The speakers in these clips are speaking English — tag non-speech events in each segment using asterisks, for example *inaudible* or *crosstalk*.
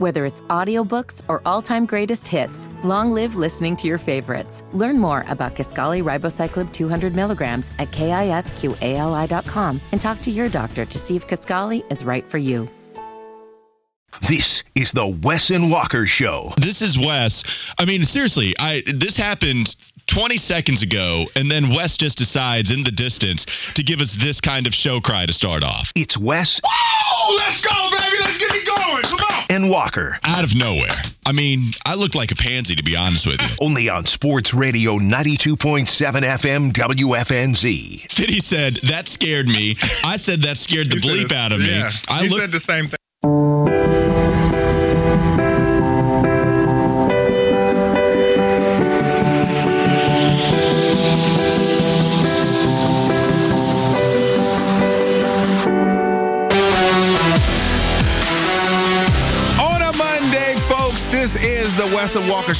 Whether it's audiobooks or all-time greatest hits, long live listening to your favorites. Learn more about Kisqali ribociclib 200 milligrams at kisqali.com and talk to your doctor to see if Kisqali is right for you. This is the Wes and Walker Show. This is Wes. I mean, seriously, I this happened 20 seconds ago, and then Wes just decides in the distance to give us this kind of show cry to start off. It's Wes Oh, let's go, baby. Let's get it going. Come on. And Walker. Out of nowhere. I mean, I looked like a pansy, to be honest with you. Only on Sports Radio 92.7 FM WFNZ. Fitty said, that scared me. I said that scared the You said bleep out of me. Yeah. I you looked said the same thing.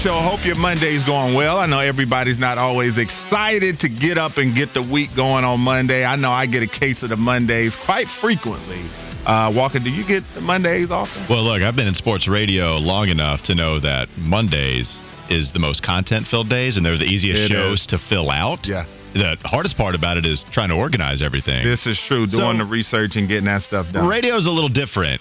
Show. Hope your Monday's going well. I know everybody's not always excited to get up and get the week going on Monday. I know I get a case of the Mondays quite frequently. Uh, Walker, do you get the Mondays often? Well, look, I've been in sports radio long enough to know that Mondays is the most content filled days, and they're the easiest It shows is. to fill out. Yeah. The hardest part about it is trying to organize everything. This is true. So- Doing the research and getting that stuff done. Radio's a little different.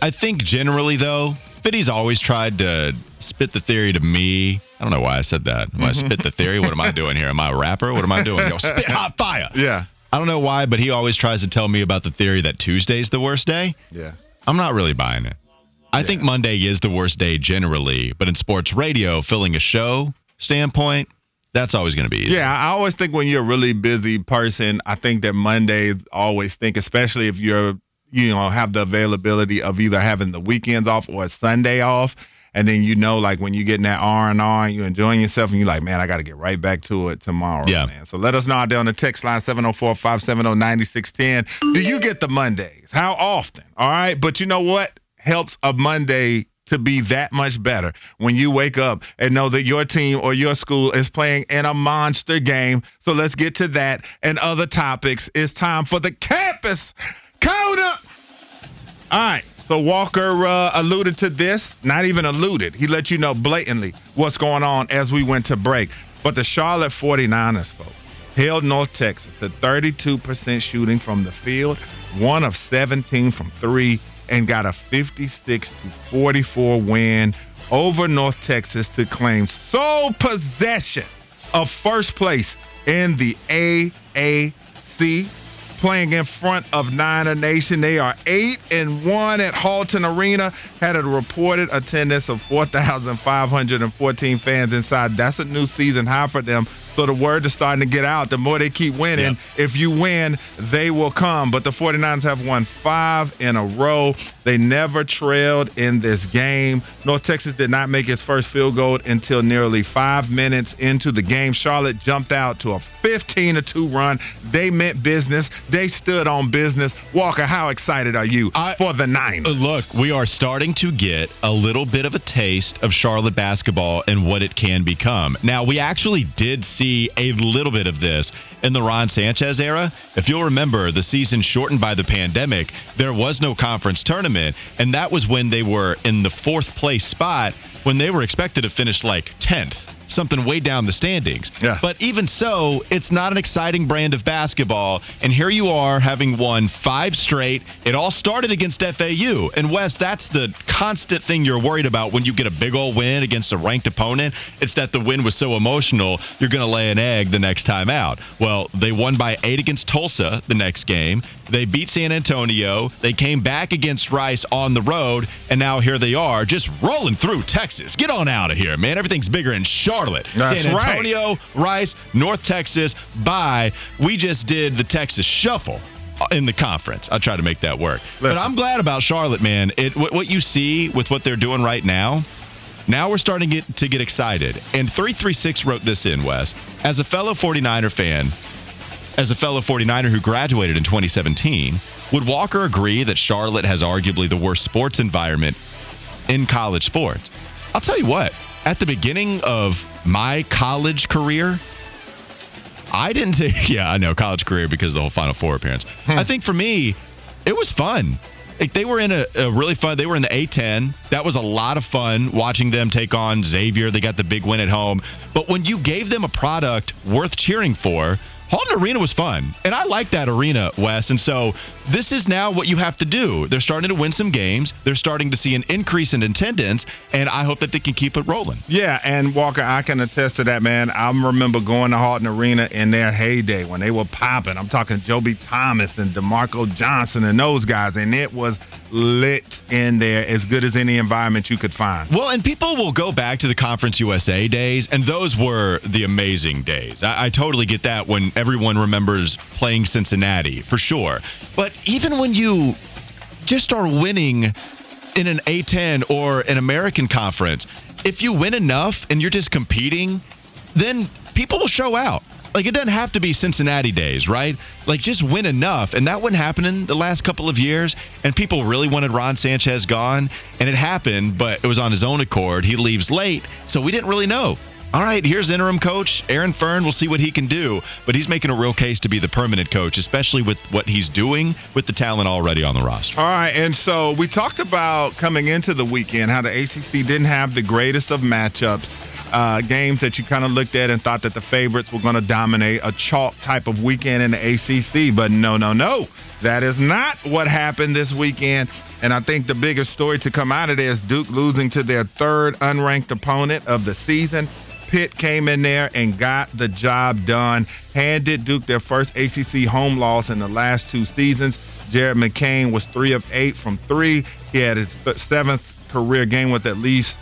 I think generally, though, Fitty's always tried to spit the theory to me. I don't know why I said that. When I mm-hmm. spit the theory, what am I doing here? Am I a rapper? What am I doing? Yo, spit hot fire. *laughs* Yeah. I don't know why, but he always tries to tell me about the theory that Tuesday's the worst day. Yeah. I'm not really buying it. I think Monday is the worst day generally, but in sports radio, filling a show standpoint, that's always going to be easy. Yeah, I always think when you're a really busy person, I think that Mondays always think, especially if you're, you know, have the availability of either having the weekends off or a Sunday off. And then you know, like when you get in that R and R you're enjoying yourself, and you're like, man, I got to get right back to it tomorrow. Yeah. man. So let us know out there on the text line 704-570-9610. Do you get the Mondays? How often? All right, but you know what helps a Monday to be that much better when you wake up and know that your team or your school is playing in a monster game. So let's get to that and other topics. It's time for the campus. All right. So Walker uh, alluded to this, not even alluded. He let you know blatantly what's going on as we went to break. But the Charlotte 49ers, folks, held North Texas to 32% shooting from the field, one of 17 from three, and got a 56 to 44 win over North Texas to claim sole possession of first place in the AAC playing in front of Niner Nation. They are eight and one at Halton Arena. Had a reported attendance of 4,514 fans inside. That's a new season high for them. So the word is starting to get out. The more they keep winning, Yep. if you win, they will come. But the 49ers have won five in a row. They never trailed in this game. North Texas did not make its first field goal until nearly five minutes into the game. Charlotte jumped out to a 15 2 run. They meant business. They stood on business. Walker, how excited are you I- for the Niners? Uh, Look, we are starting to get a little bit of a taste of Charlotte basketball and what it can become. Now, we actually did see a little bit of this in the Ron Sanchez era. If you'll remember, the season shortened by the pandemic, there was no conference tournament, and that was when they were in the fourth place spot when they were expected to finish like 10th. Something way down the standings. Yeah. But even so, it's not an exciting brand of basketball. And here you are having won five straight. It all started against FAU. And Wes, that's the constant thing you're worried about when you get a big old win against a ranked opponent. It's that the win was so emotional, you're going to lay an egg the next time out. Well, they won by eight against Tulsa the next game. They beat San Antonio. They came back against Rice on the road. And now here they are just rolling through Texas. Get on out of here, man. Everything's bigger in Charlotte. That's San right. Antonio, Rice, North Texas. Bye. We just did the Texas Shuffle in the conference. I try to make that work. But I'm glad about Charlotte, man. It what, what you see with what they're doing right now. Now we're starting to get, to get excited. And 336 wrote this in, Wes. As a fellow 49er fan, as a fellow 49er who graduated in 2017, would Walker agree that Charlotte has arguably the worst sports environment in college sports? I'll tell you what, at the beginning of my college career, I didn't take, *laughs* yeah, I know, college career because of the whole Final Four appearance. Hmm. I think for me, it was fun. Like they were in a, a, really fun. They were in the A10. That was a lot of fun watching them take on Xavier. They got the big win at home. But when you gave them a product worth cheering for, Halton Arena was fun, and I like that arena, Wes. And so this is now what you have to do. They're starting to win some games. They're starting to see an increase in attendance, and I hope that they can keep it rolling. Yeah, and Walker, I can attest to that, man. I remember going to Halton Arena in their heyday when they were popping. I'm talking Jobey Thomas and DeMarco Johnson and those guys, and it was lit in there as good as any environment you could find. Well, and people will go back to the Conference USA days, and those were the amazing days. I, I totally get that when everyone remembers playing Cincinnati, for sure. But even when you just are winning in an A10 or an American conference, if you win enough and you're just competing, then people will show out. Like it doesn't have to be Cincinnati days, right? Like just win enough, and that wouldn't happen in the last couple of years. And people really wanted Ron Sanchez gone, and it happened, but it was on his own accord. He leaves late, so we didn't really know. All right, here's interim coach Aaron Fearne. We'll see what he can do, but he's making a real case to be the permanent coach, especially with what he's doing with the talent already on the roster. All right, and so we talked about coming into the weekend how the ACC didn't have the greatest of matchups uh, games that you kind of looked at and thought that the favorites were going to dominate a chalk type of weekend in the ACC. But no, no, no. That is not what happened this weekend. And I think the biggest story to come out of there is Duke losing to their third unranked opponent of the season. Pitt came in there and got the job done, handed Duke their first ACC home loss in the last two seasons. Jared McCain was three of eight from three. He had his seventh career game with at least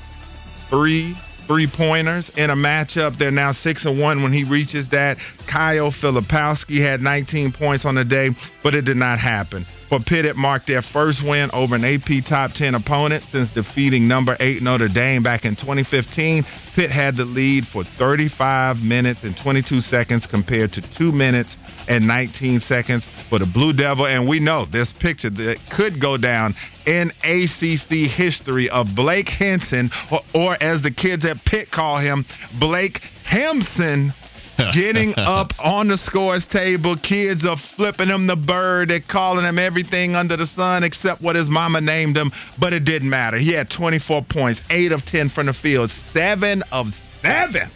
three three pointers in a matchup. They're now six and one when he reaches that. Kyle Filipowski had 19 points on the day, but it did not happen. For Pitt, it marked their first win over an AP top 10 opponent since defeating number eight Notre Dame back in 2015. Pitt had the lead for 35 minutes and 22 seconds compared to two minutes and 19 seconds for the Blue Devil. And we know this picture that could go down in ACC history of Blake Henson, or, or as the kids at Pitt call him, Blake Hemson *laughs* getting up on the scores table. Kids are flipping him the bird. They're calling him everything under the sun except what his mama named him, but it didn't matter. He had 24 points, 8 of 10 from the field, 7 of 7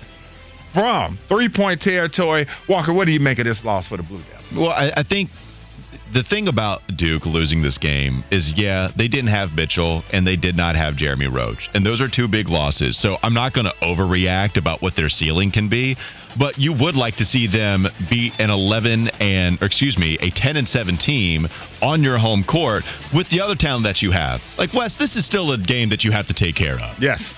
from three point territory. Walker, what do you make of this loss for the Blue Devils? Well, I, I think the thing about Duke losing this game is, yeah, they didn't have Mitchell and they did not have Jeremy Roach. And those are two big losses. So I'm not going to overreact about what their ceiling can be. But you would like to see them beat an 11 and, excuse me, a 10 and 7 team on your home court with the other talent that you have. Like, Wes, this is still a game that you have to take care of. Yes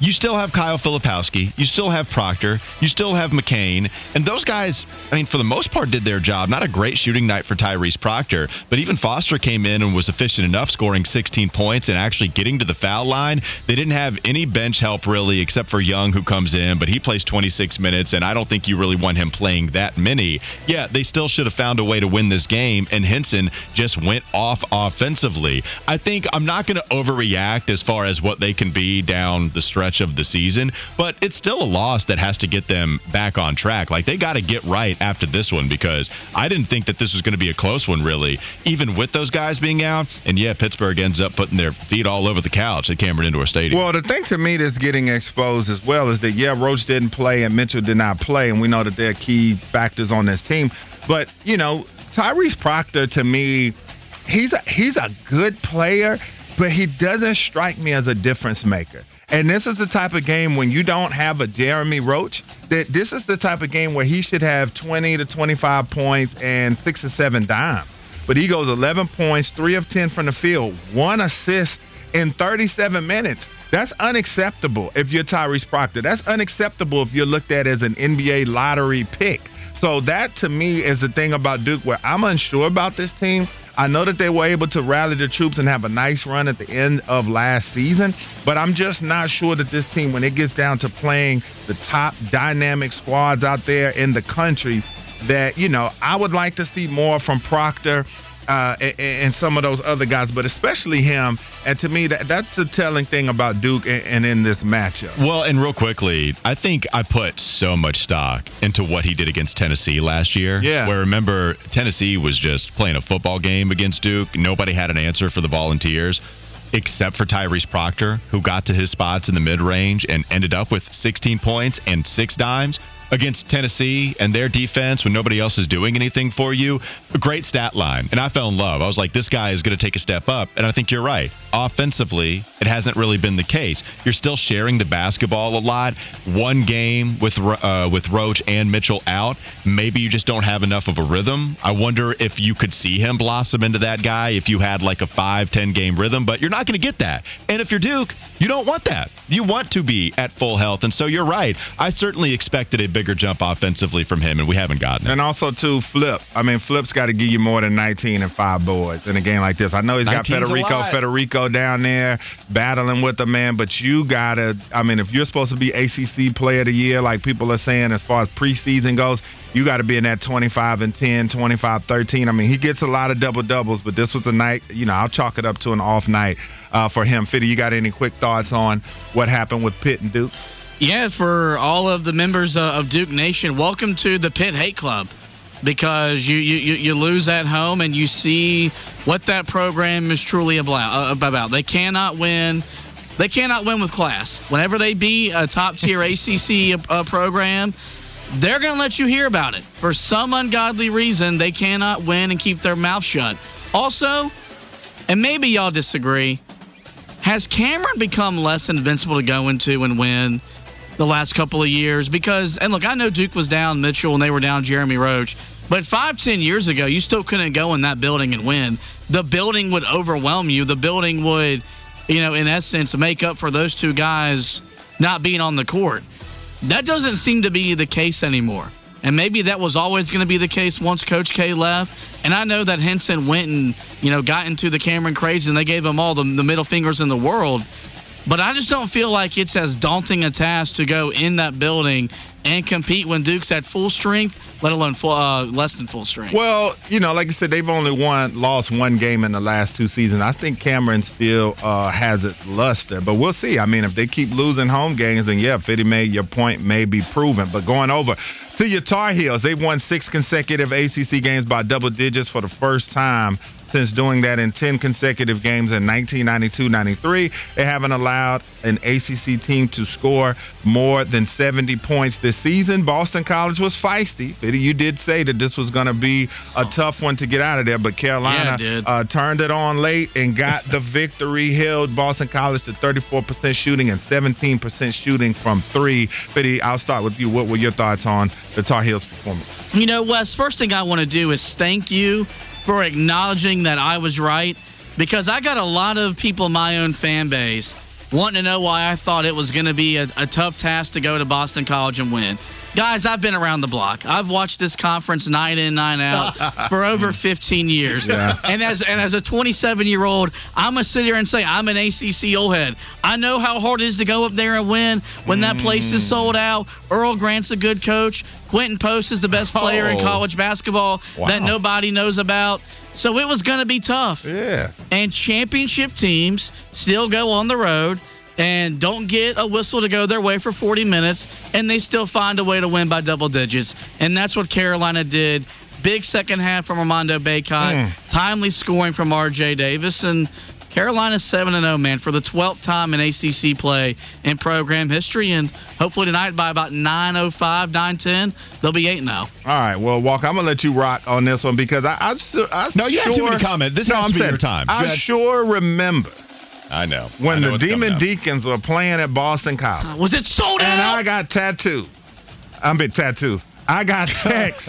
you still have Kyle Filipowski, you still have Proctor, you still have McCain, and those guys, I mean, for the most part, did their job. Not a great shooting night for Tyrese Proctor, but even Foster came in and was efficient enough, scoring 16 points and actually getting to the foul line. They didn't have any bench help really, except for Young, who comes in, but he plays 26 minutes, and I don't think you really want him playing that many. Yeah, they still should have found a way to win this game, and Henson just went off offensively. I think I'm not going to overreact as far as what they can be down the stretch stretch of the season, but it's still a loss that has to get them back on track. Like they got to get right after this one because I didn't think that this was going to be a close one, really, even with those guys being out. And yeah, Pittsburgh ends up putting their feet all over the couch at Cameron Indoor Stadium. Well, the thing to me that's getting exposed as well is that, yeah, Roach didn't play and Mitchell did not play, and we know that they're key factors on this team. But, you know, Tyrese Proctor, to me, he's a, he's a good player, but he doesn't strike me as a difference maker. And this is the type of game when you don't have a Jeremy Roach, that this is the type of game where he should have 20 to 25 points and six or seven dimes. But he goes 11 points, three of 10 from the field, one assist in 37 minutes. That's unacceptable if you're Tyrese Proctor. That's unacceptable if you're looked at as an NBA lottery pick. So that to me is the thing about Duke where I'm unsure about this team. I know that they were able to rally the troops and have a nice run at the end of last season, but I'm just not sure that this team, when it gets down to playing the top dynamic squads out there in the country, that, you know, I would like to see more from Proctor. Uh, and, and some of those other guys, but especially him. And to me, that that's the telling thing about Duke and, and in this matchup. Well, and real quickly, I think I put so much stock into what he did against Tennessee last year. Yeah. Where remember Tennessee was just playing a football game against Duke. Nobody had an answer for the Volunteers except for Tyrese Proctor, who got to his spots in the mid range and ended up with 16 points and six dimes against Tennessee and their defense when nobody else is doing anything for you. A great stat line. And I fell in love. I was like, this guy is going to take a step up. And I think you're right. Offensively, it hasn't really been the case. You're still sharing the basketball a lot. One game with uh, with Roach and Mitchell out, maybe you just don't have enough of a rhythm. I wonder if you could see him blossom into that guy if you had like a five, ten game rhythm, but you're not going to get that. And if you're Duke, you don't want that. You want to be at full health. And so you're right. I certainly expected a big bigger jump offensively from him, and we haven't gotten it. And also, too, Flip. I mean, Flip's got to give you more than 19 and five boards in a game like this. I know he's got Federiko Federiko down there battling with the man, but you got to, I mean, if you're supposed to be ACC Player of the Year, like people are saying as far as preseason goes, you got to be in that 25 and 10, 25 13. I mean, he gets a lot of double doubles, but this was a night, you know, I'll chalk it up to an off night uh, for him. Fitty, you got any quick thoughts on what happened with Pitt and Duke? Yeah, for all of the members uh, of Duke Nation, welcome to the Pitt Hate Club because you, you, you lose at home and you see what that program is truly uh, about. They cannot win. They cannot win with class. Whenever they beat a top tier ACC *laughs* uh, program, they're going to let you hear about it. For some ungodly reason, they cannot win and keep their mouth shut. Also, and maybe y'all disagree, has Cameron become less invincible to go into and win the last couple of years because and look, I know Duke was down Mitchell and they were down Jeremy Roach, but five, ten years ago, you still couldn't go in that building and win. The building would overwhelm you. The building would, you know, in essence, make up for those two guys not being on the court. That doesn't seem to be the case anymore. And maybe that was always going to be the case once Coach K left. And I know that Henson went and, you know, got into the Cameron craze and they gave him all the, the middle fingers in the world. But I just don't feel like it's as daunting a task to go in that building and compete when Duke's at full strength, let alone full, uh, less than full strength. Well, you know, like I said, they've only won lost one game in the last two seasons. I think Cameron still uh, has it luster, but we'll see. I mean, if they keep losing home games, then yeah, Fitty May, your point may be proven. But going over to your Tar Heels, they've won six consecutive ACC games by double digits for the first time since doing that in 10 consecutive games in 1992-93. They haven't allowed an ACC team to score more than 70 points this season. Boston College was feisty. You did say that this was going to be a tough one to get out of there, but Carolina yeah, uh, turned it on late and got the *laughs* victory. Held Boston College to 34% shooting and 17% shooting from three. Fitty, I'll start with you. What were your thoughts on the Tar Heels performance? You know, Wes, first thing I want to do is thank you for acknowledging that I was right because I got a lot of people in my own fan base wanting to know why I thought it was going to be a, a, tough task to go to Boston College and win. Guys, I've been around the block. I've watched this conference night in, night out *laughs* for over 15 years. Yeah. And as and as a 27 year old, I'm gonna sit here and say I'm an ACC old head. I know how hard it is to go up there and win when that place is mm. sold out. Earl Grant's a good coach. Quinten Post is the best player oh. in college basketball wow. that nobody knows about. So it was going to be tough. Yeah. And championship teams still go on the road and don't get a whistle to go their way for 40 minutes, and they still find a way to win by double digits. And that's what Carolina did. Big second half from Armando Bacot, mm. timely scoring from R.J. Davis, and Carolina's 7 0, man, for the 12th time in ACC play in program history. And hopefully tonight by about 9.05, 9.10, they'll be 8 0. All right. Well, Walker, I'm going to let you rock on this one because I, I, I No, you sure, have too many comments. This no, has I'm to saying, your time. I sure remember I know. When I know the Demon Deacons were playing at Boston College. Uh, was it sold out? And I got tattoos. I'm big tattoos. I got *laughs* text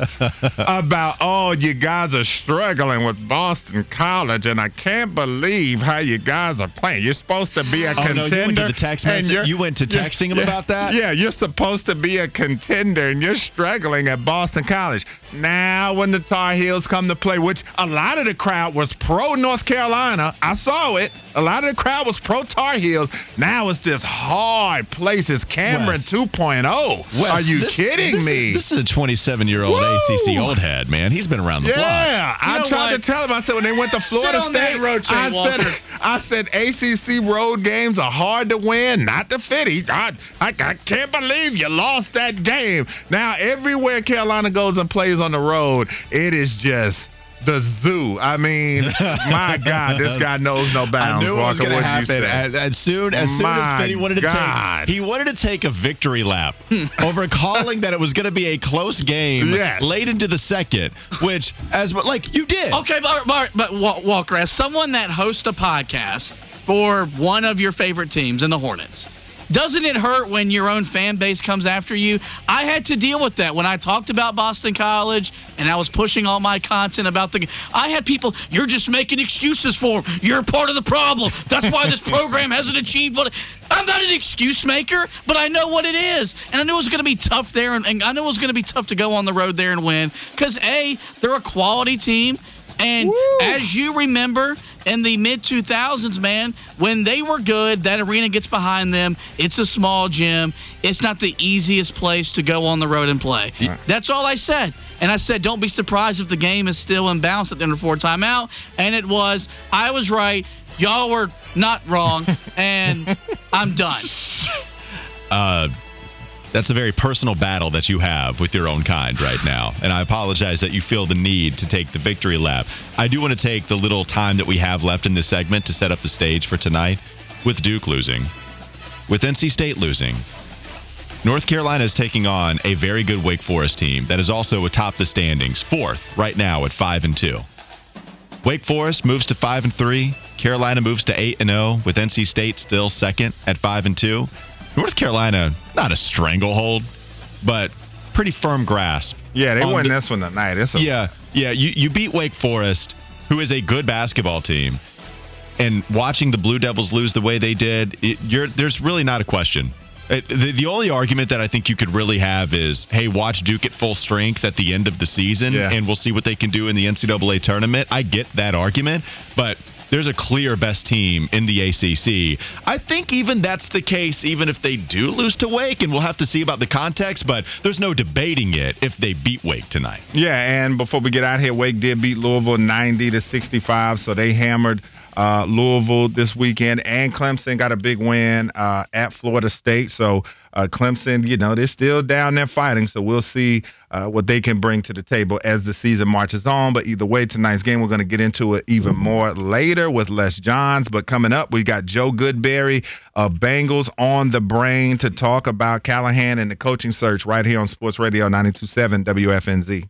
about, oh, you guys are struggling with Boston College, and I can't believe how you guys are playing. You're supposed to be a oh, contender. No, you went to the text message. You went to texting yeah, him about that. Yeah, you're supposed to be a contender, and you're struggling at Boston College. Now, when the Tar Heels come to play, which a lot of the crowd was pro North Carolina, I saw it. A lot of the crowd was pro Tar Heels. Now it's this hard place. It's Cameron West. 2.0. West, are you this, kidding this me? Is, this is a 27 year old ACC old head, man. He's been around the block. Yeah, I know tried what? to tell him. I said when they went to Florida State, road train, I Walker. said, I said ACC road games are hard to win, not to fit. He, I, I, I can't believe you lost that game. Now everywhere Carolina goes and plays on the road, it is just the zoo. I mean, my *laughs* God, this guy knows no bounds. I knew it was going to happen. As, as soon as soon My as Fitty wanted to God. take, he wanted to take a victory lap hmm. *laughs* over calling that it was going to be a close game Yes. late into the second, which as like you did. Okay, but, but, but Walker, as someone that hosts a podcast for one of your favorite teams in the Hornets, doesn't it hurt when your own fan base comes after you? I had to deal with that when I talked about Boston College and I was pushing all my content about the. I had people, you're just making excuses for him. You're part of the problem. That's why this program hasn't achieved what. I'm not an excuse maker, but I know what it is, and I knew it was going to be tough there, and, and I knew it was going to be tough to go on the road there and win because a they're a quality team. And as you remember, in the mid 2000s, man, when they were good, that arena gets behind them. It's a small gym. It's not the easiest place to go on the road and play. That's all I said. And I said, don't be surprised if the game is still in bounds at the end of four timeout. And it was. I was right. Y'all were not wrong. *laughs* And I'm done. Uh, that's a very personal battle that you have with your own kind right now. And I apologize that you feel the need to take the victory lap. I do want to take the little time that we have left in this segment to set up the stage for tonight with Duke losing, with NC State losing. North Carolina is taking on a very good Wake Forest team that is also atop the standings, fourth right now at 5 and 2. Wake Forest moves to 5 and 3. Carolina moves to 8 and 0 with NC State still second at 5 and 2. North Carolina, not a stranglehold, but pretty firm grasp. Yeah, they won the- this one tonight. It's a, Yeah, yeah. You you beat Wake Forest, who is a good basketball team, and watching the Blue Devils lose the way they did, it, you're, there's really not a question. It, the, the only argument that I think you could really have is, hey, watch Duke at full strength at the end of the season, Yeah. and we'll see what they can do in the NCAA tournament. I get that argument, but there's a clear best team in the ACC. I think even that's the case, even if they do lose to Wake, and we'll have to see about the context, but there's no debating it if they beat Wake tonight. Yeah, and before we get out here, Wake did beat Louisville 90 to 65, so they hammered uh, Louisville this weekend, and Clemson got a big win uh, at Florida State. So uh, Clemson, you know, they're still down there fighting. So we'll see uh, what they can bring to the table as the season marches on. But either way, tonight's game we're going to get into it even more later with Les Johns. But coming up, we got Joe Goodberry of Bengals on the brain to talk about Callahan and the coaching search right here on Sports Radio 92.7 WFNZ.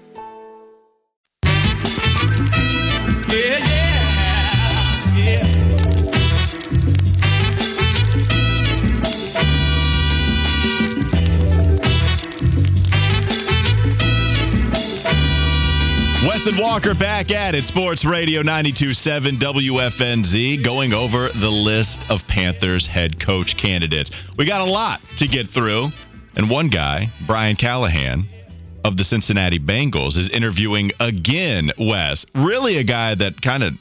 Wes and Walker back at it. Sports Radio 92.7 WFNZ going over the list of Panthers head coach candidates. We got a lot to get through. And one guy, Brian Callahan of the Cincinnati Bengals, is interviewing again, Wes. Really a guy that kind of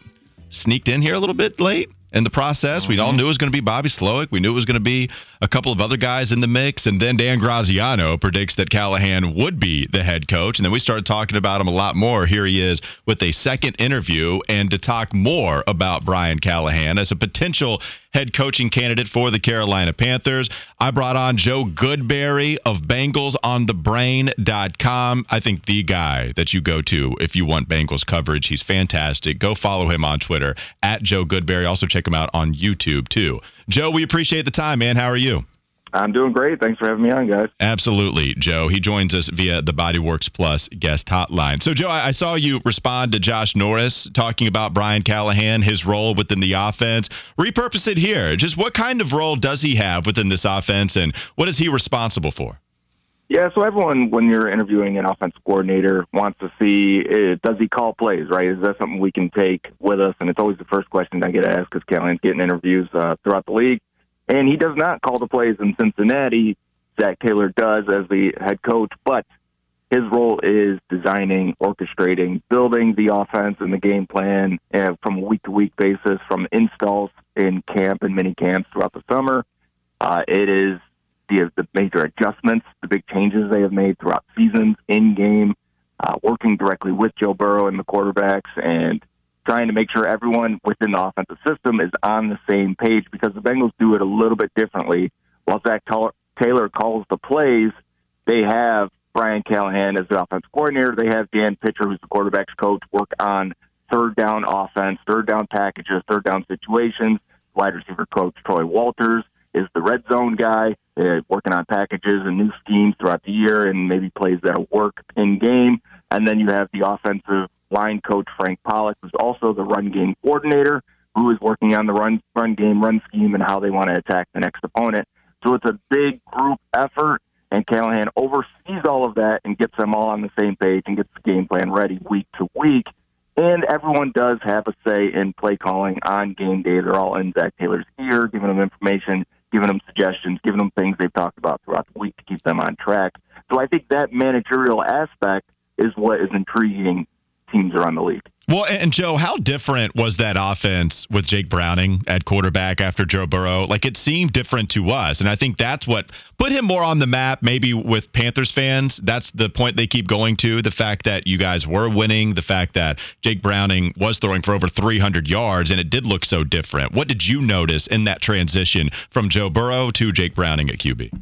sneaked in here a little bit late in the process. We all mm-hmm. knew it was going to be Bobby Slowik. We knew it was going to be a couple of other guys in the mix. And then Dan Graziano predicts that Callahan would be the head coach. And then we started talking about him a lot more. Here he is with a second interview and to talk more about Brian Callahan as a potential head coaching candidate for the Carolina Panthers. I brought on Joe Goodberry of BengalsOnTheBrain.com. I think the guy that you go to if you want Bengals coverage. He's fantastic. Go follow him on Twitter at Joe Goodberry. Also check him out on YouTube too. Joe, we appreciate the time, man. How are you? I'm doing great. Thanks for having me on, guys. Absolutely, Joe. He joins us via the Bodyworks Plus guest hotline. So, Joe, I saw you respond to Josh Norris talking about Brian Callahan, his role within the offense. Repurpose it here. Just what kind of role does he have within this offense, and what is he responsible for? Yeah, so everyone, when you're interviewing an offense coordinator, wants to see uh, does he call plays, right? Is that something we can take with us? And it's always the first question I get asked because Callahan's getting interviews uh, throughout the league. And he does not call the plays in Cincinnati. Zac Taylor does as the head coach, but his role is designing, orchestrating, building the offense and the game plan uh, from a week to week basis, from installs in camp and mini camps throughout the summer. Uh, it is the, the major adjustments, the big changes they have made throughout seasons, in game, uh, working directly with Joe Burrow and the quarterbacks, and trying to make sure everyone within the offensive system is on the same page because the Bengals do it a little bit differently. While Zac Taylor calls the plays, they have Brian Callahan as the offense coordinator. They have Dan Pitcher, who's the quarterback's coach, work on third down offense, third down packages, third down situations. Wide receiver coach Troy Walters is the red zone guy, uh, working on packages and new schemes throughout the year and maybe plays that'll work in game. And then you have the offensive line coach Frank Pollock, who's also the run game coordinator, who is working on the run run game, run scheme, and how they want to attack the next opponent. So it's a big group effort, and Callahan oversees all of that and gets them all on the same page and gets the game plan ready week to week. And everyone does have a say in play calling on game day. They're all in Zac Taylor's ear, giving them information, giving them suggestions, giving them things they've talked about throughout the week to keep them on track. So I think that managerial aspect is what is intriguing teams around the league. Well, and Joe, how different was that offense with Jake Browning at quarterback after Joe Burrow? Like it seemed different to us, and I think that's what put him more on the map. Maybe with Panthers fans, that's the point they keep going to: the fact that you guys were winning, the fact that Jake Browning was throwing for over 300 yards, and it did look so different. What did you notice in that transition from Joe Burrow to Jake Browning at QB?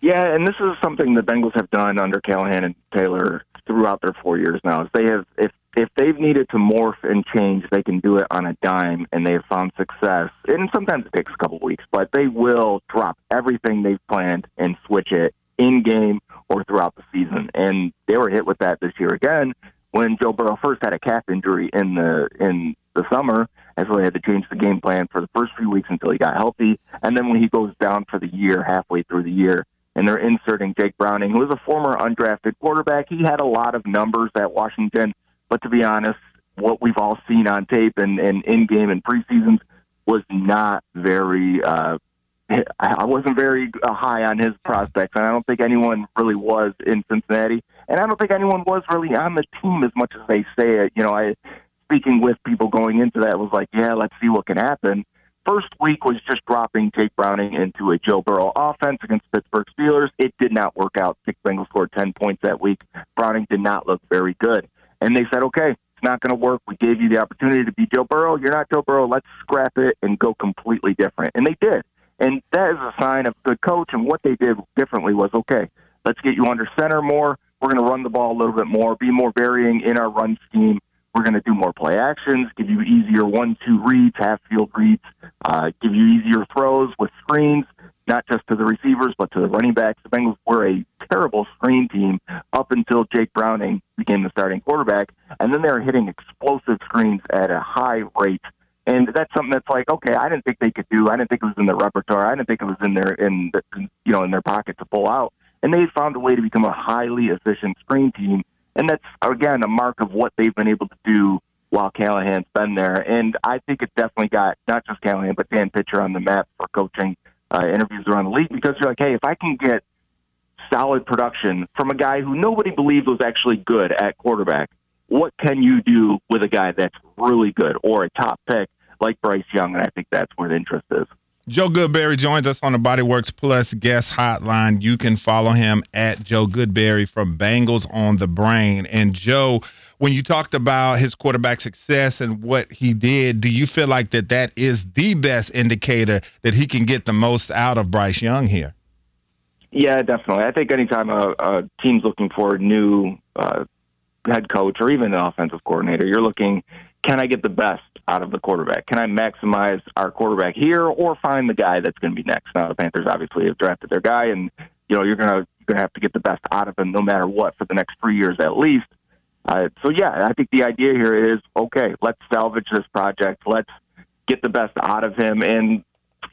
Yeah, and this is something the Bengals have done under Callahan and Taylor throughout their four years now. Is they have if if they've needed to morph and change, they can do it on a dime, and they have found success. And sometimes it takes a couple weeks, but they will drop everything they've planned and switch it in game or throughout the season. And they were hit with that this year again when Joe Burrow first had a calf injury in the in the summer, and so they had to change the game plan for the first few weeks until he got healthy. And then when he goes down for the year, halfway through the year, and they're inserting Jake Browning, who is a former undrafted quarterback. He had a lot of numbers at Washington, but to be honest, what we've all seen on tape and, and in game and preseasons was not very. Uh, I wasn't very uh, high on his prospects, and I don't think anyone really was in Cincinnati, and I don't think anyone was really on the team as much as they say it. You know, I speaking with people going into that was like, yeah, let's see what can happen first week was just dropping Jake Browning into a Joe Burrow offense against Pittsburgh Steelers. It did not work out. Six Bengals scored 10 points that week. Browning did not look very good. And they said, okay, it's not going to work. We gave you the opportunity to be Joe Burrow. You're not Joe Burrow. Let's scrap it and go completely different. And they did. And that is a sign of good coach. And what they did differently was, okay, let's get you under center more. We're going to run the ball a little bit more, be more varying in our run scheme. We're going to do more play actions, give you easier one-two reads, half-field reads, uh, give you easier throws with screens, not just to the receivers but to the running backs. The Bengals were a terrible screen team up until Jake Browning became the starting quarterback, and then they were hitting explosive screens at a high rate. And that's something that's like, okay, I didn't think they could do. I didn't think it was in their repertoire. I didn't think it was in their in the, you know in their pocket to pull out. And they found a way to become a highly efficient screen team and that's again a mark of what they've been able to do while Callahan's been there. And I think it definitely got not just Callahan but Dan Pitcher on the map for coaching uh, interviews around the league because you're like, hey, if I can get solid production from a guy who nobody believed was actually good at quarterback, what can you do with a guy that's really good or a top pick like Bryce Young? And I think that's where the interest is. Joe Goodberry joins us on the Bodyworks Plus guest hotline. You can follow him at Joe Goodberry from Bengals on the Brain. And Joe, when you talked about his quarterback success and what he did, do you feel like that that is the best indicator that he can get the most out of Bryce Young here? Yeah, definitely. I think anytime a, a team's looking for a new uh, head coach or even an offensive coordinator, you're looking can I get the best out of the quarterback? Can I maximize our quarterback here or find the guy that's going to be next? Now the Panthers obviously have drafted their guy, and you know you're gonna you're gonna have to get the best out of him no matter what for the next three years at least. Uh, so yeah, I think the idea here is okay. Let's salvage this project. Let's get the best out of him. And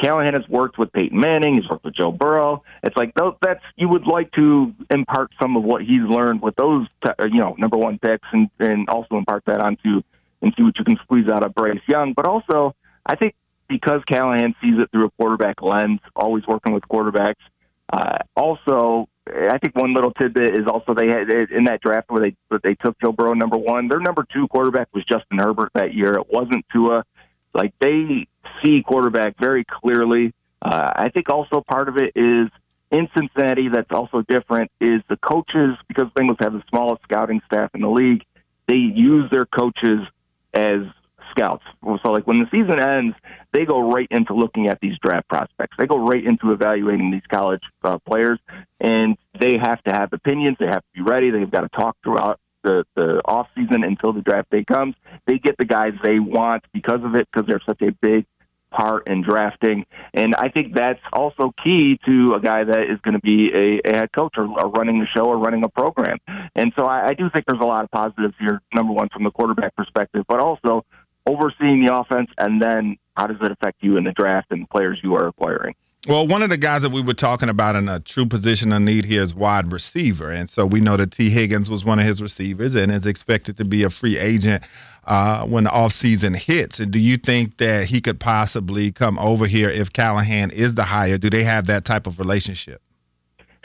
Callahan has worked with Peyton Manning. He's worked with Joe Burrow. It's like that's you would like to impart some of what he's learned with those, you know, number one picks, and and also impart that onto and see what you can squeeze out of Bryce Young. But also, I think because Callahan sees it through a quarterback lens, always working with quarterbacks. Uh, also, I think one little tidbit is also they had in that draft where they where they took Joe Burrow number one. Their number two quarterback was Justin Herbert that year. It wasn't Tua. Like they see quarterback very clearly. Uh, I think also part of it is in Cincinnati. That's also different. Is the coaches because Bengals have the smallest scouting staff in the league. They use their coaches as scouts. So, like when the season ends, they go right into looking at these draft prospects. They go right into evaluating these college uh, players, and they have to have opinions. They have to be ready. They've got to talk throughout the the off season until the draft day comes. They get the guys they want because of it because they're such a big part in drafting. And I think that's also key to a guy that is going to be a, a head coach or, or running the show or running a program. And so I, I do think there's a lot of positives here. Number one, from the quarterback perspective, but also overseeing the offense, and then how does it affect you in the draft and the players you are acquiring? Well, one of the guys that we were talking about in a true position of need here is wide receiver. And so we know that Tee Higgins was one of his receivers and is expected to be a free agent uh, when the offseason hits. And do you think that he could possibly come over here if Callahan is the hire? Do they have that type of relationship?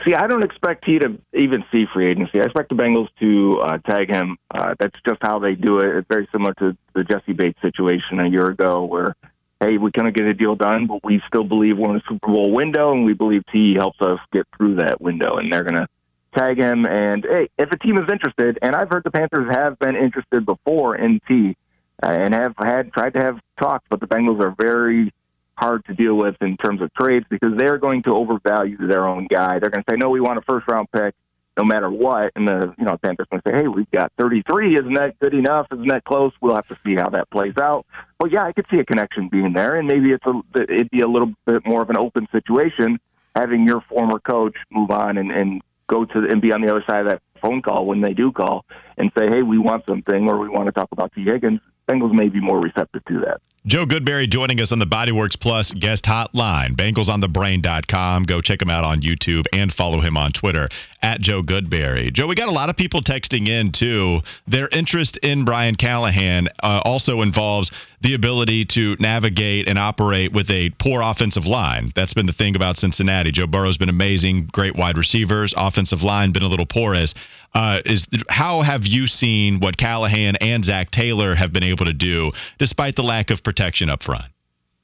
See, I don't expect he to even see free agency. I expect the Bengals to uh, tag him. Uh, that's just how they do it. It's very similar to the Jessie Bates situation a year ago, where hey, we couldn't get a deal done, but we still believe we're in a Super Bowl window, and we believe Tee helps us get through that window, and they're gonna tag him. And hey, if a team is interested, and I've heard the Panthers have been interested before in Tee, uh, and have had tried to have talks, but the Bengals are very hard to deal with in terms of trades because they're going to overvalue their own guy. They're going to say, no, we want a first round pick no matter what. And the you know Panthers going to say, hey, we've got 33. Isn't that good enough? Isn't that close? We'll have to see how that plays out. But yeah, I could see a connection being there, and maybe it's a it'd be a little bit more of an open situation having your former coach move on and and go to and be on the other side of that phone call when they do call and say, hey, we want something or we want to talk about Tee Higgins. Bengals may be more receptive to that. Joe Goodberry joining us on the Bodyworks Plus guest hotline. BengalsOnTheBrain.com. Go check him out on YouTube and follow him on Twitter at Joe Goodberry. Joe, we got a lot of people texting in too. Their interest in Brian Callahan uh, also involves the ability to navigate and operate with a poor offensive line. That's been the thing about Cincinnati. Joe Burrow's been amazing, great wide receivers. Offensive line been a little porous. Uh, is how have you seen what Callahan and Zac Taylor have been able to do despite the lack of protection up front?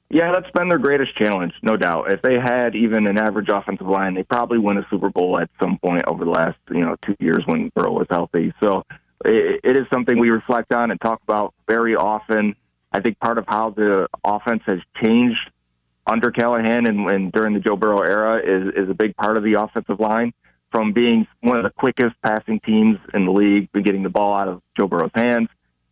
Yeah, that's been their greatest challenge, no doubt. If they had even an average offensive line, they probably win a Super Bowl at some point over the last you know two years when Burrow was healthy. So it, it is something we reflect on and talk about very often. I think part of how the offense has changed under Callahan and, and during the Joe Burrow era is, is a big part of the offensive line from being one of the quickest passing teams in the league, and getting the ball out of Joe Burrow's hands,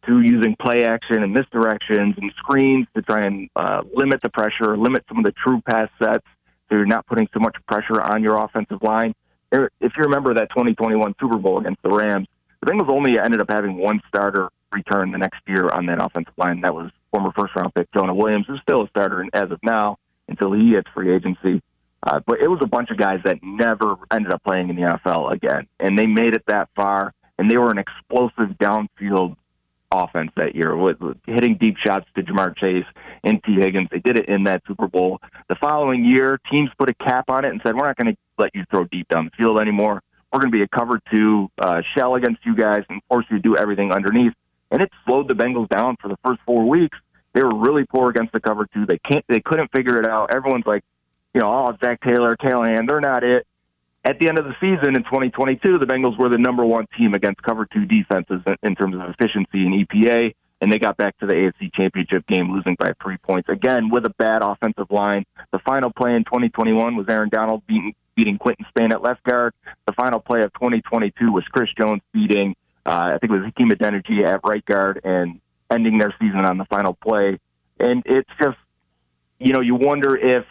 to using play action and misdirections and screens to try and uh, limit the pressure, limit some of the true pass sets, so you're not putting so much pressure on your offensive line. If you remember that 2021 Super Bowl against the Rams, the Bengals only ended up having one starter return the next year on that offensive line. That was former first round pick Jonah Williams, who's still a starter as of now until he hits free agency. Uh, but it was a bunch of guys that never ended up playing in the NFL again, and they made it that far, and they were an explosive downfield offense that year with, with hitting deep shots to Ja'Marr Chase and Tee Higgins. They did it in that Super Bowl. The following year, teams put a cap on it and said, "We're not going to let you throw deep down the field anymore. We're going to be a cover two uh, shell against you guys and force you to do everything underneath." And it slowed the Bengals down for the first four weeks. They were really poor against the cover two. They can't. They couldn't figure it out. Everyone's like, you know, oh, Zac Taylor, Callahan, they're not it. At the end of the season in 2022, the Bengals were the number one team against cover two defenses in terms of efficiency and EPA, and they got back to the AFC Championship game losing by three points. Again, with a bad offensive line. The final play in 2021 was Aaron Donald beating, beating Quinton Spain at left guard. The final play of 2022 was Chris Jones beating, uh, I think it was Hakeem Adeniji at right guard, and ending their season on the final play. And it's just, you know, you wonder if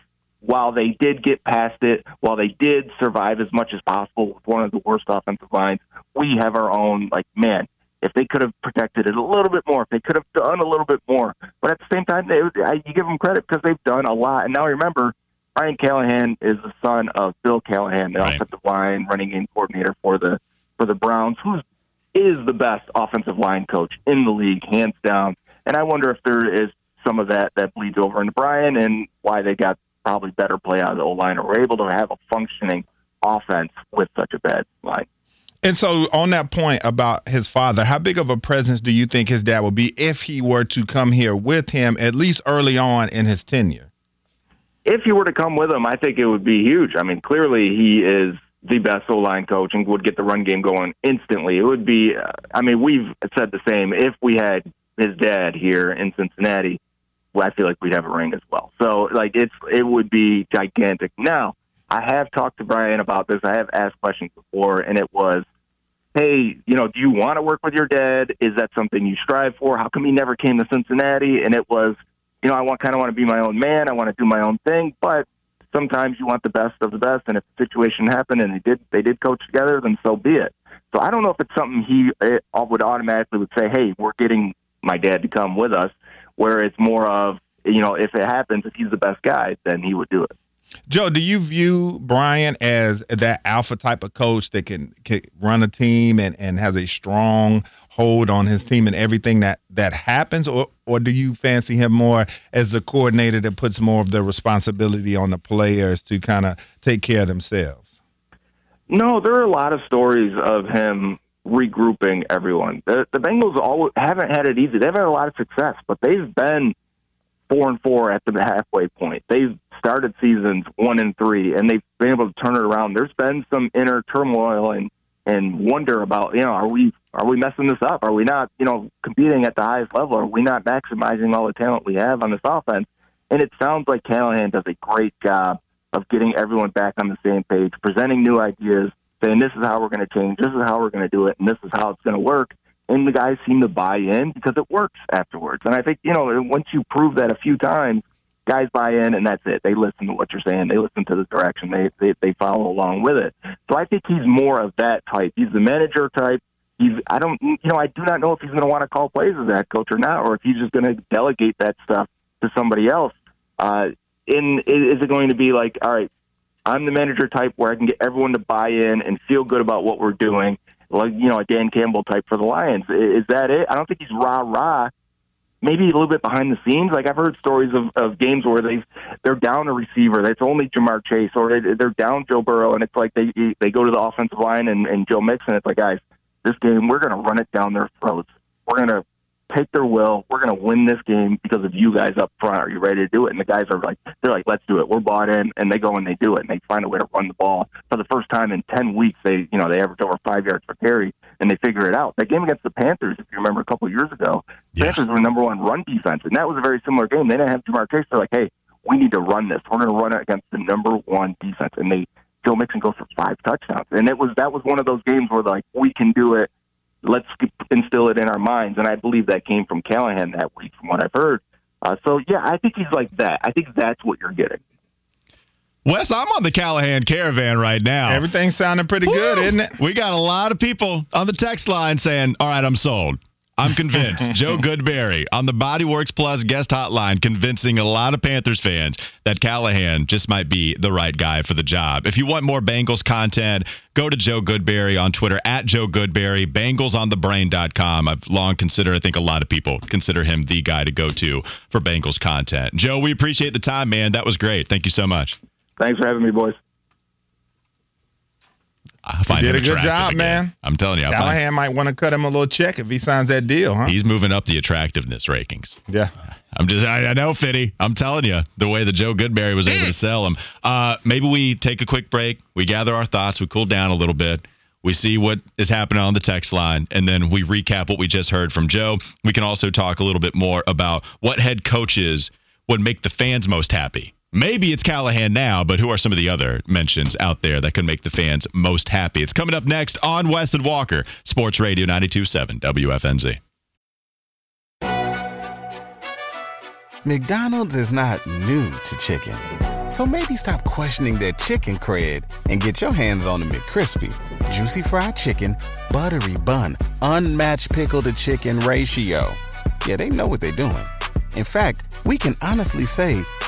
while they did get past it, while they did survive as much as possible with one of the worst offensive lines, we have our own, like, man, if they could have protected it a little bit more, if they could have done a little bit more. But at the same time, they, I, you give them credit because they've done a lot. And now remember, Brian Callahan is the son of Bill Callahan, the right. offensive line running game coordinator for the for the Browns, who is the best offensive line coach in the league, hands down. And I wonder if there is some of that that bleeds over into Brian and why they got probably better play out of the O line or were able to have a functioning offense with such a bad line. And so, on that point about his father, how big of a presence do you think his dad will be if he were to come here with him, at least early on in his tenure? If he were to come with him, I think it would be huge. I mean, clearly he is the best O line coach and would get the run game going instantly. It would be, uh, I mean, we've said the same. If we had his dad here in Cincinnati, I feel like we'd have a ring as well. So, like, it's it would be gigantic. Now, I have talked to Brian about this. I have asked questions before, and it was, hey, you know, do you want to work with your dad? Is that something you strive for? How come he never came to Cincinnati? And it was, you know, I want kind of want to be my own man. I want to do my own thing, but sometimes you want the best of the best. And if the situation happened and they did they did coach together, then so be it. So I don't know if it's something he it would automatically would say, hey, we're getting my dad to come with us. Where it's more of, you know, if it happens, if he's the best guy, then he would do it. Joe, do you view Brian as that alpha type of coach that can, can run a team and, and has a strong hold on his team and everything that, that happens, or or do you fancy him more as the coordinator that puts more of the responsibility on the players to kind of take care of themselves? No, there are a lot of stories of him regrouping everyone. The, the Bengals all haven't had it easy. They've had a lot of success, but they've been four and four at the halfway point. They've started seasons one and three, and they've been able to turn it around. There's been some inner turmoil and and wonder about you know are we are we messing this up? Are we not you know competing at the highest level? Are we not maximizing all the talent we have on this offense? And it sounds like Callahan does a great job of getting everyone back on the same page, presenting new ideas, saying this is how we're going to change, this is how we're going to do it, and this is how it's going to work and the guys seem to buy in because it works afterwards. And I think you know once you prove that a few times, guys buy in, and that's it. They listen to what you're saying. They listen to the direction. They they, they follow along with it. So I think he's more of that type. He's the manager type. He's I don't you know I do not know if he's going to want to call plays as that coach or not, or if he's just going to delegate that stuff to somebody else. Uh, in is it going to be like all right? I'm the manager type where I can get everyone to buy in and feel good about what we're doing like you know a Dan Campbell type for the Lions. Is that it? I don't think he's rah rah. Maybe a little bit behind the scenes. Like I've heard stories of, of games where they they're down a receiver. That's only Ja'Marr Chase, or they, they're down Joe Burrow, and it's like they they go to the offensive line and, and Joe Mixon. It's like guys, this game we're going to run it down their throats. We're going to take their will. We're going to win this game because of you guys up front. Are you ready to do it? And the guys are like, they're like, let's do it. We're bought in, and they go and they do it, and they find a way to run the ball. For the first time in ten weeks, they you know they average over five yards per carry, and they figure it out. That game against the Panthers, if you remember a couple of years ago, yeah. Panthers were number one run defense, and that was a very similar game. They didn't have Ja'Marr Chase. They're like, hey, we need to run this. We're going to run it against the number one defense, and they Joe Mixon goes for five touchdowns, and it was that was one of those games where like we can do it let's instill it in our minds. And I believe that came from Callahan that week, from what I've heard. Uh, so yeah, I think he's like that. I think that's what you're getting. Wes, I'm on the Callahan caravan right now. Everything's sounding pretty Woo! good, isn't it? We got a lot of people on the text line saying, "All right, I'm sold." I'm convinced. *laughs* Joe Goodberry on the Bodyworks Plus guest hotline convincing a lot of Panthers fans that Callahan just might be the right guy for the job. If you want more Bengals content, go to Joe Goodberry on Twitter at Joe Goodberry, BengalsOnTheBrain.com. I've long considered, I think a lot of people consider him the guy to go to for Bengals content. Joe, we appreciate the time, man. That was great. Thank you so much. Thanks for having me, boys. I find he did a good job, man. I'm telling you, Callahan find, might want to cut him a little check if he signs that deal, huh? He's moving up the attractiveness rankings. Yeah, I'm just, I, I know, Fitty. I'm telling you, the way that Joe Goodberry was able to sell him. Uh, maybe we take a quick break, we gather our thoughts, we cool down a little bit. We see what is happening on the text line, and then we recap what we just heard from Joe. We can also talk a little bit more about what head coaches would make the fans most happy Maybe it's Callahan now, but who are some of the other mentions out there that could make the fans most happy? It's coming up next on Wes and Walker, Sports Radio 927 WFNZ. McDonald's is not new to chicken. So maybe stop questioning their chicken cred and get your hands on the McCrispy. Juicy fried chicken, buttery bun, unmatched pickle to chicken ratio. Yeah, they know what they're doing. In fact, we can honestly say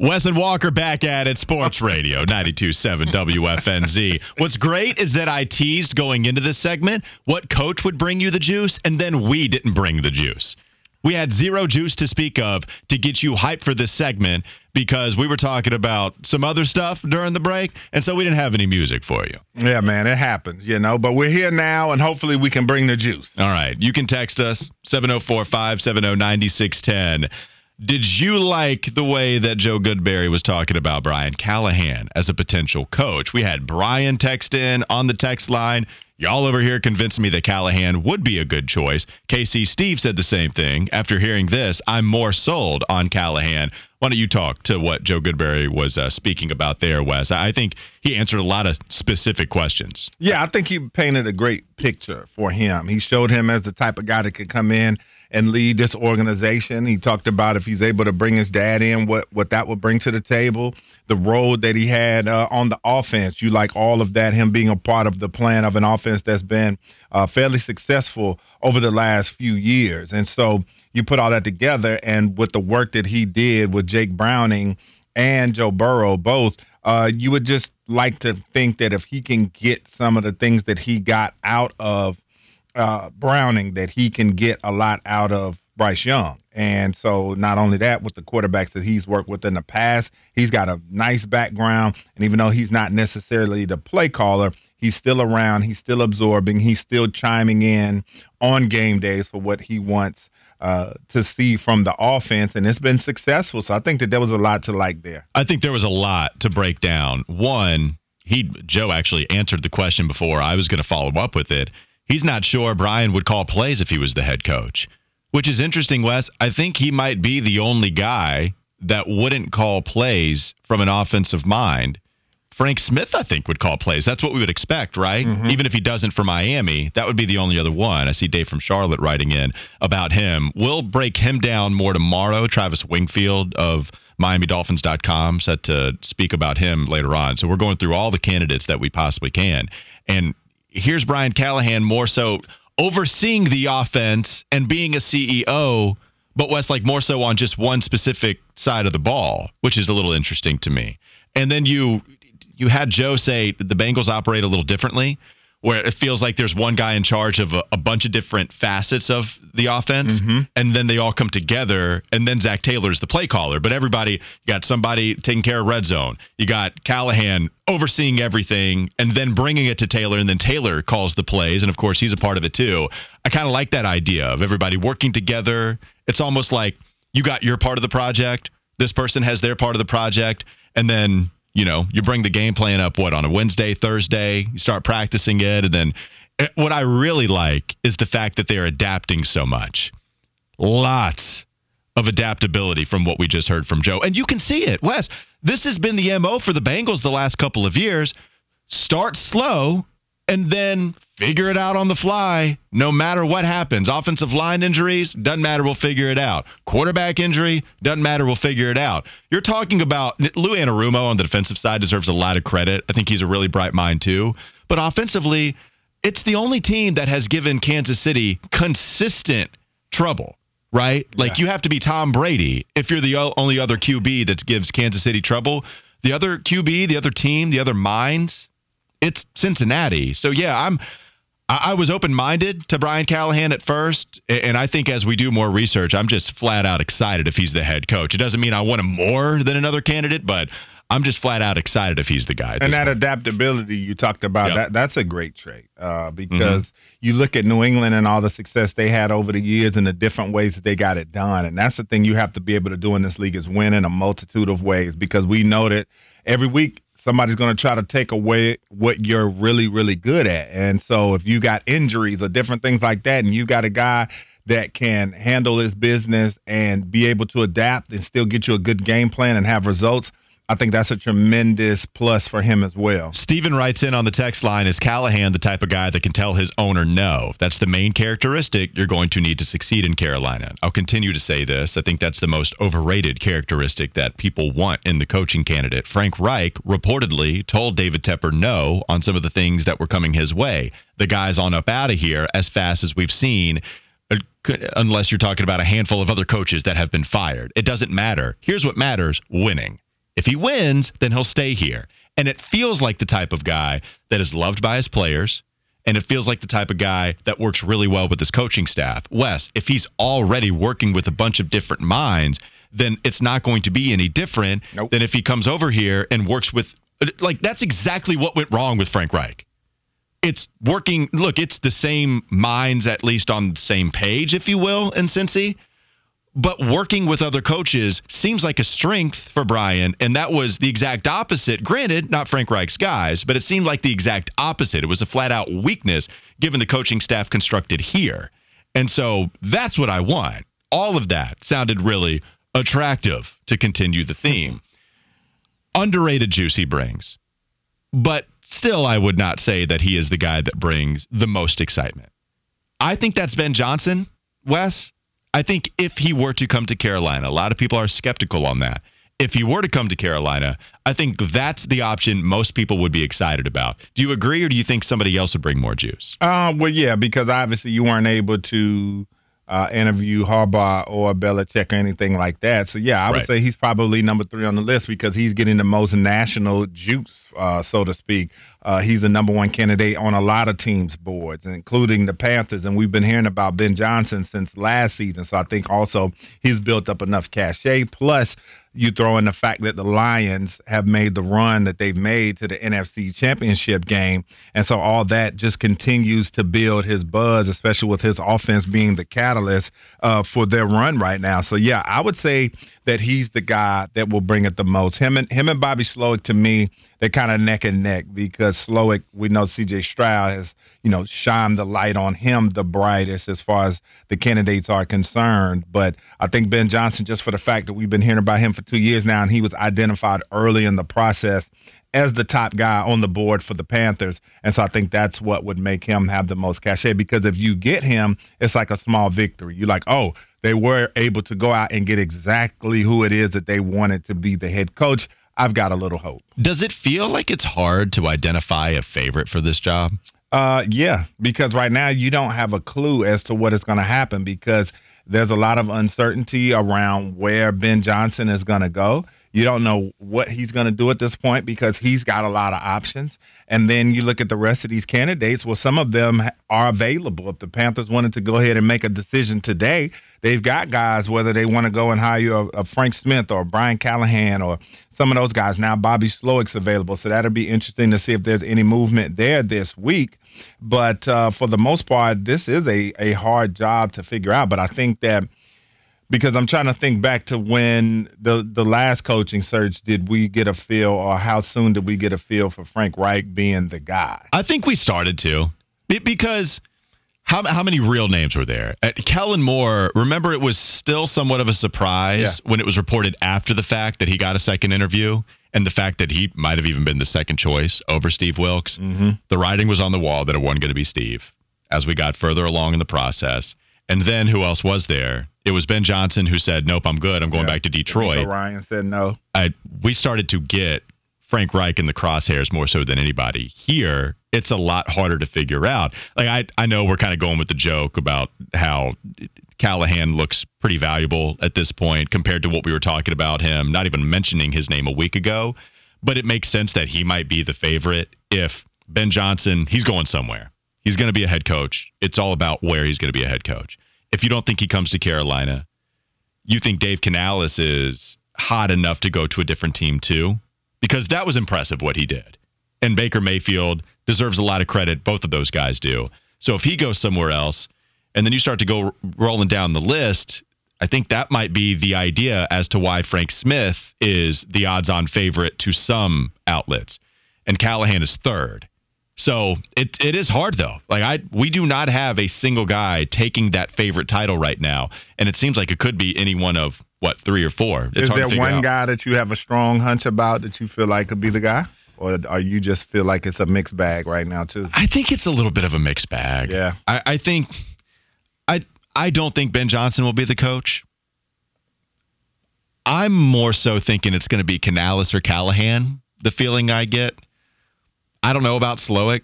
Wes and Walker back at it, Sports Radio *laughs* 92.7 WFNZ. What's great is that I teased going into this segment what coach would bring you the juice, and then we didn't bring the juice. We had zero juice to speak of to get you hyped for this segment because we were talking about some other stuff during the break, and so we didn't have any music for you. Yeah, man, it happens, you know, but we're here now, and hopefully we can bring the juice. All right. You can text us 704 570 9610. Did you like the way that Joe Goodberry was talking about Brian Callahan as a potential coach? We had Brian text in on the text line. Y'all over here convinced me that Callahan would be a good choice. KC Steve said the same thing. After hearing this, I'm more sold on Callahan. Why don't you talk to what Joe Goodberry was uh, speaking about there, Wes? I think he answered a lot of specific questions. Yeah, I think he painted a great picture for him. He showed him as the type of guy that could come in and lead this organization. He talked about if he's able to bring his dad in, what what that would bring to the table. The role that he had uh, on the offense, you like all of that. Him being a part of the plan of an offense that's been uh, fairly successful over the last few years, and so you put all that together, and with the work that he did with Jake Browning and Joe Burrow, both. Uh, you would just like to think that if he can get some of the things that he got out of uh, Browning that he can get a lot out of Bryce Young. And so, not only that, with the quarterbacks that he's worked with in the past, he's got a nice background. And even though he's not necessarily the play caller, he's still around, he's still absorbing, he's still chiming in on game days for what he wants uh, to see from the offense, and it's been successful. So I think that there was a lot to like there. I think there was a lot to break down. One, he Joe actually answered the question before I was going to follow up with it. He's not sure Brian would call plays if he was the head coach, which is interesting, Wes. I think he might be the only guy that wouldn't call plays from an offensive mind. Frank Smith, I think, would call plays. That's what we would expect, right? Mm-hmm. Even if he doesn't for Miami, that would be the only other one. I see Dave from Charlotte writing in about him. We'll break him down more tomorrow. Travis Wingfield of MiamiDolphins.com set to speak about him later on. So we're going through all the candidates that we possibly can. And here's Brian Callahan more so overseeing the offense and being a CEO, but Wes like more so on just one specific side of the ball, which is a little interesting to me. And then you you had Joe say the Bengals operate a little differently where it feels like there's one guy in charge of a, a bunch of different facets of the offense, mm-hmm. and then they all come together, and then Zac Taylor is the play caller. But everybody, you got somebody taking care of red zone. You got Callahan overseeing everything, and then bringing it to Taylor, and then Taylor calls the plays, and of course he's a part of it too. I kind of like that idea of everybody working together. It's almost like you got your part of the project, this person has their part of the project, and then you know, you bring the game plan up what on a Wednesday, Thursday, you start practicing it, and then eh, what I really like is the fact that they're adapting so much. Lots of adaptability from what we just heard from Joe. And you can see it. Wes, this has been the MO for the Bengals the last couple of years. Start slow and then figure it out on the fly no matter what happens. Offensive line injuries, doesn't matter, we'll figure it out. Quarterback injury, doesn't matter, we'll figure it out. You're talking about Lou Anarumo on the defensive side deserves a lot of credit. I think he's a really bright mind too. But offensively, it's the only team that has given Kansas City consistent trouble. Right? Like you have to be Tom Brady if you're the only other QB that gives Kansas City trouble. The other QB, the other team, the other minds, it's Cincinnati. So yeah, I'm I, was open minded to Brian Callahan at first, and I think as we do more research, I'm just flat out excited if he's the head coach. It doesn't mean I want him more than another candidate, but I'm just flat out excited if he's the guy. And that point. adaptability you talked about, yep. that that's a great trait uh, because mm-hmm. you look at New England and all the success they had over the years and the different ways that they got it done. And that's the thing you have to be able to do in this league is win in a multitude of ways because we know that every week somebody's going to try to take away what you're really, really good at. And so if you got injuries or different things like that, and you got a guy that can handle his business and be able to adapt and still get you a good game plan and have results, I think that's a tremendous plus for him as well. Steven writes in on the text line Is Callahan the type of guy that can tell his owner no? That's the main characteristic you're going to need to succeed in Carolina. I'll continue to say this. I think that's the most overrated characteristic that people want in the coaching candidate. Frank Reich reportedly told David Tepper no on some of the things that were coming his way. The guy's on up out of here as fast as we've seen uh, unless you're talking about a handful of other coaches that have been fired. It doesn't matter. Here's what matters winning. If he wins, then he'll stay here. And it feels like the type of guy that is loved by his players. And it feels like the type of guy that works really well with his coaching staff. Wes, if he's already working with a bunch of different minds, then it's not going to be any different nope. than if he comes over here and works with. Like, that's exactly what went wrong with Frank Reich. It's working. Look, it's the same minds, at least on the same page, if you will, in Cincy but working with other coaches seems like a strength for Brian, and that was the exact opposite. Granted, not Frank Reich's guys, but it seemed like the exact opposite. It was a flat out weakness given the coaching staff constructed here. And so that's what I want. All of that sounded really attractive to continue the theme. Underrated juice he brings, but still, I would not say that he is the guy that brings the most excitement. I think that's Ben Johnson, Wes. I think if he were to come to Carolina, a lot of people are skeptical on that. If he were to come to Carolina, I think that's the option most people would be excited about. Do you agree, or do you think somebody else would bring more juice? Uh, well, yeah, because obviously you weren't able to uh, interview Harbaugh or Belichick or anything like that. So yeah, I would right. say he's probably number three on the list because he's getting the most national juice, uh, so to speak. Uh, he's the number one candidate on a lot of teams' boards, including the Panthers. And we've been hearing about Ben Johnson since last season. So I think also he's built up enough cachet. Plus, you throw in the fact that the Lions have made the run that they've made to the NFC Championship game. And so all that just continues to build his buzz, especially with his offense being the catalyst uh, for their run right now. So, yeah, I would say that he's the guy that will bring it the most. Him and him and Bobby Slowik, to me, they're kind of neck and neck because Slowik, we know CJ Stroud has, you know, shined the light on him the brightest as far as the candidates are concerned. But I think Ben Johnson, just for the fact that we've been hearing about him for two years now, and he was identified early in the process as the top guy on the board for the Panthers. And so I think that's what would make him have the most cachet because if you get him, it's like a small victory. You're like, oh, they were able to go out and get exactly who it is that they wanted to be the head coach. I've got a little hope. Does it feel like it's hard to identify a favorite for this job? Uh, yeah, because right now you don't have a clue as to what is going to happen because there's a lot of uncertainty around where Ben Johnson is going to go. You don't know what he's going to do at this point because he's got a lot of options. And then you look at the rest of these candidates. Well, some of them are available. If the Panthers wanted to go ahead and make a decision today, they've got guys, whether they want to go and hire a, a Frank Smith or Brian Callahan or some of those guys. Now, Bobby Slowik's available. So that'll be interesting to see if there's any movement there this week. But uh, for the most part, this is a, a hard job to figure out. But I think that because I'm trying to think back to when the the last coaching search did we get a feel or how soon did we get a feel for Frank Reich being the guy? I think we started to because how how many real names were there? Uh, Kellen Moore, remember it was still somewhat of a surprise yeah. when it was reported after the fact that he got a second interview and the fact that he might have even been the second choice over Steve Wilks. Mm-hmm. The writing was on the wall that it wasn't going to be Steve as we got further along in the process. And then who else was there? It was Ben Johnson who said, "Nope, I'm good. I'm going yeah. back to Detroit." Ryan said no. I we started to get Frank Reich in the crosshairs more so than anybody. Here, it's a lot harder to figure out. Like I I know we're kind of going with the joke about how Callahan looks pretty valuable at this point compared to what we were talking about him, not even mentioning his name a week ago. But it makes sense that he might be the favorite if Ben Johnson, he's going somewhere. He's going to be a head coach. It's all about where he's going to be a head coach. If you don't think he comes to Carolina, you think Dave Canales is hot enough to go to a different team too? Because that was impressive what he did. And Baker Mayfield deserves a lot of credit. Both of those guys do. So if he goes somewhere else, and then you start to go rolling down the list, I think that might be the idea as to why Frank Smith is the odds on favorite to some outlets. And Callahan is third. So it it is hard though. Like I we do not have a single guy taking that favorite title right now. And it seems like it could be any one of what, three or four. It's Is there one out. guy that you have a strong hunch about that you feel like could be the guy? Or are you just feel like it's a mixed bag right now too? I think it's a little bit of a mixed bag. Yeah. I, I think I I don't think Ben Johnson will be the coach. I'm more so thinking it's going to be Canales or Callahan. The feeling I get. I don't know about Slowik.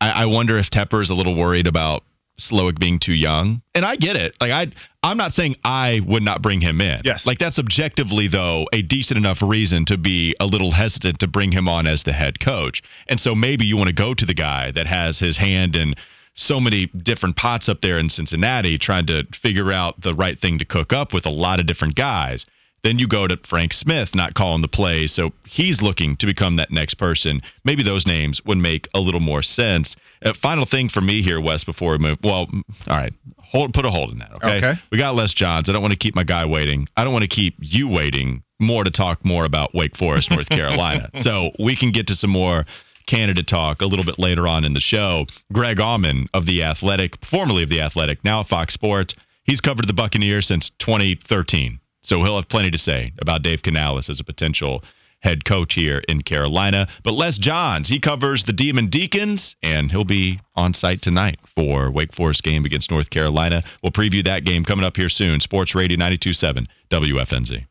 I, I wonder if Tepper is a little worried about Slowik being too young. And I get it. Like I I'm not saying I would not bring him in. Yes. Like that's objectively though a decent enough reason to be a little hesitant to bring him on as the head coach. And so maybe you want to go to the guy that has his hand in so many different pots up there in Cincinnati trying to figure out the right thing to cook up with a lot of different guys. Then you go to Frank Smith not calling the play, so he's looking to become that next person. Maybe those names would make a little more sense. Uh, final thing for me here, Wes, before we move. Well, all right, hold put a hold in that. Okay, Okay. we got Les Johns. I don't want to keep my guy waiting. I don't want to keep you waiting more to talk more about Wake Forest, North *laughs* Carolina. so we can get to some more candidate talk a little bit later on in the show. Greg Auman of the Athletic, formerly of the Athletic, now Fox Sports. He's covered the Buccaneers since 2013. So he'll have plenty to say about Dave Canales as a potential head coach here in Carolina. But Les Johns, he covers the Demon Deacons, and he'll be on site tonight for Wake Forest game against North Carolina. We'll preview that game coming up here soon. Sports Radio 92.7 WFNZ.